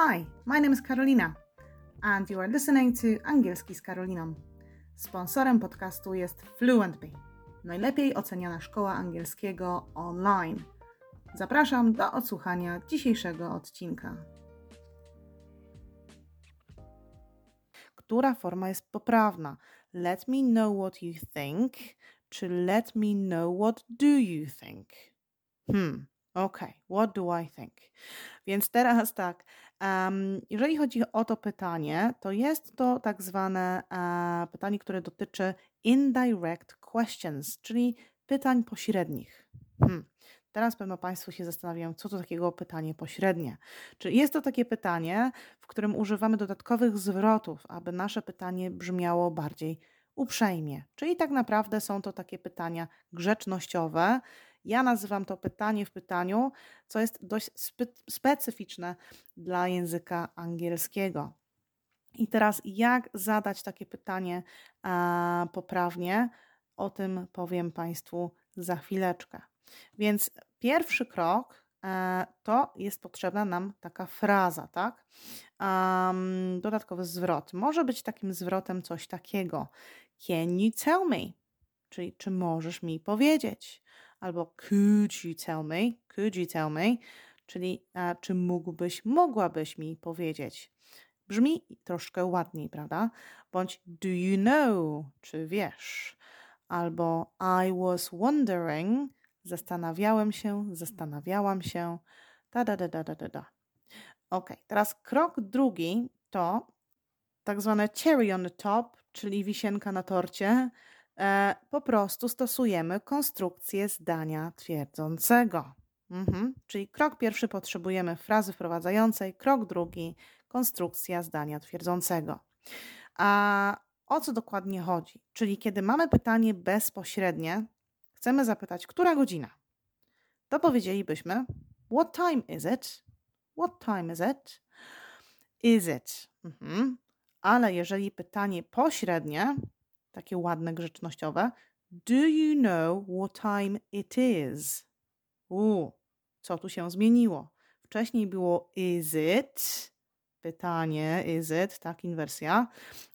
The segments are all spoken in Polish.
Hi, my name is Karolina and you are listening to Angielski z Karoliną. Sponsorem podcastu jest FluentBee, najlepiej oceniana szkoła angielskiego online. Zapraszam do odsłuchania dzisiejszego odcinka. Która forma jest poprawna? Let me know what you think, czy let me know what do you think? Hmm, ok, what do I think? Więc teraz tak, um, jeżeli chodzi o to pytanie, to jest to tak zwane uh, pytanie, które dotyczy indirect questions, czyli pytań pośrednich. Hmm. Teraz pewno Państwo się zastanawiają, co to takiego pytanie pośrednie. Czy jest to takie pytanie, w którym używamy dodatkowych zwrotów, aby nasze pytanie brzmiało bardziej uprzejmie. Czyli tak naprawdę są to takie pytania grzecznościowe. Ja nazywam to pytanie w pytaniu, co jest dość spe specyficzne dla języka angielskiego. I teraz, jak zadać takie pytanie a, poprawnie, o tym powiem Państwu za chwileczkę. Więc pierwszy krok e, to jest potrzebna nam taka fraza, tak? Um, dodatkowy zwrot. Może być takim zwrotem coś takiego. Can you tell me? Czyli czy możesz mi powiedzieć? Albo could you tell me? Could you tell me? Czyli a, czy mógłbyś, mogłabyś mi powiedzieć? Brzmi troszkę ładniej, prawda? Bądź do you know? Czy wiesz? Albo I was wondering. Zastanawiałem się, zastanawiałam się. Da, da, da, da, da, da. Ok, teraz krok drugi to tak zwane cherry on the top, czyli wisienka na torcie, po prostu stosujemy konstrukcję zdania twierdzącego. Mhm. Czyli krok pierwszy potrzebujemy frazy wprowadzającej, krok drugi konstrukcja zdania twierdzącego. A o co dokładnie chodzi? Czyli kiedy mamy pytanie bezpośrednie, chcemy zapytać, która godzina? To powiedzielibyśmy, what time is it? What time is it? Is it? Mhm ale jeżeli pytanie pośrednie, takie ładne, grzecznościowe, do you know what time it is? U, co tu się zmieniło? Wcześniej było is it? Pytanie, is it? Tak, inwersja.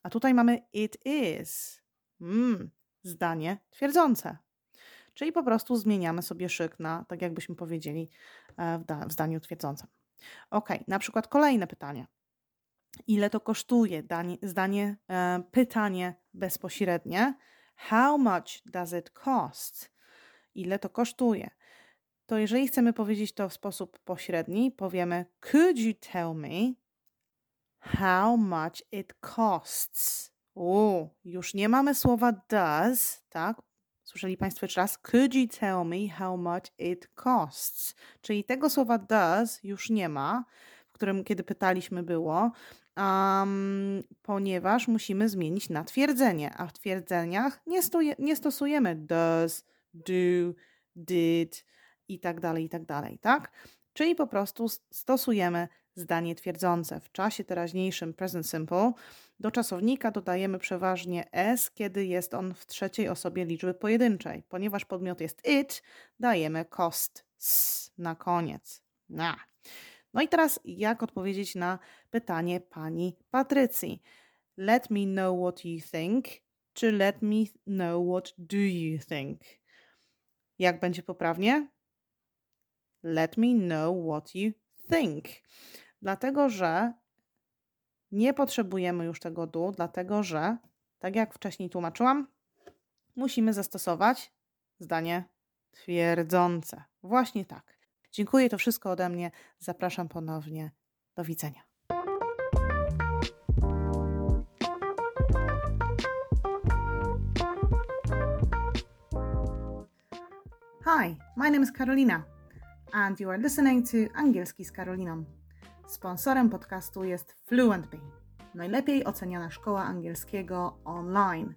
A tutaj mamy it is. Mm, zdanie twierdzące. Czyli po prostu zmieniamy sobie szyk na, tak jakbyśmy powiedzieli, e, w zdaniu twierdzącym. Ok, na przykład kolejne pytanie ile to kosztuje, danie, zdanie, e, pytanie bezpośrednie. How much does it cost? Ile to kosztuje? To jeżeli chcemy powiedzieć to w sposób pośredni, powiemy Could you tell me how much it costs? U, już nie mamy słowa does, tak? Słyszeli Państwo jeszcze raz? Could you tell me how much it costs? Czyli tego słowa does już nie ma, w którym kiedy pytaliśmy było, um, ponieważ musimy zmienić na twierdzenie, a w twierdzeniach nie, stoje, nie stosujemy does, do, did i tak dalej, i tak dalej, tak? Czyli po prostu stosujemy zdanie twierdzące. W czasie teraźniejszym present simple do czasownika dodajemy przeważnie s, kiedy jest on w trzeciej osobie liczby pojedynczej. Ponieważ podmiot jest it, dajemy cost s na koniec. Na. No i teraz jak odpowiedzieć na pytanie pani Patrycji? Let me know what you think, czy let me know what do you think? Jak będzie poprawnie? Let me know what you think. Dlatego, że nie potrzebujemy już tego do, dlatego że, tak jak wcześniej tłumaczyłam, musimy zastosować zdanie twierdzące. Właśnie tak. Dziękuję, to wszystko ode mnie. Zapraszam ponownie. Do widzenia. Hi, my name is Karolina and you are listening to Angielski z Karoliną. Sponsorem podcastu jest FluentBee, najlepiej oceniana szkoła angielskiego online.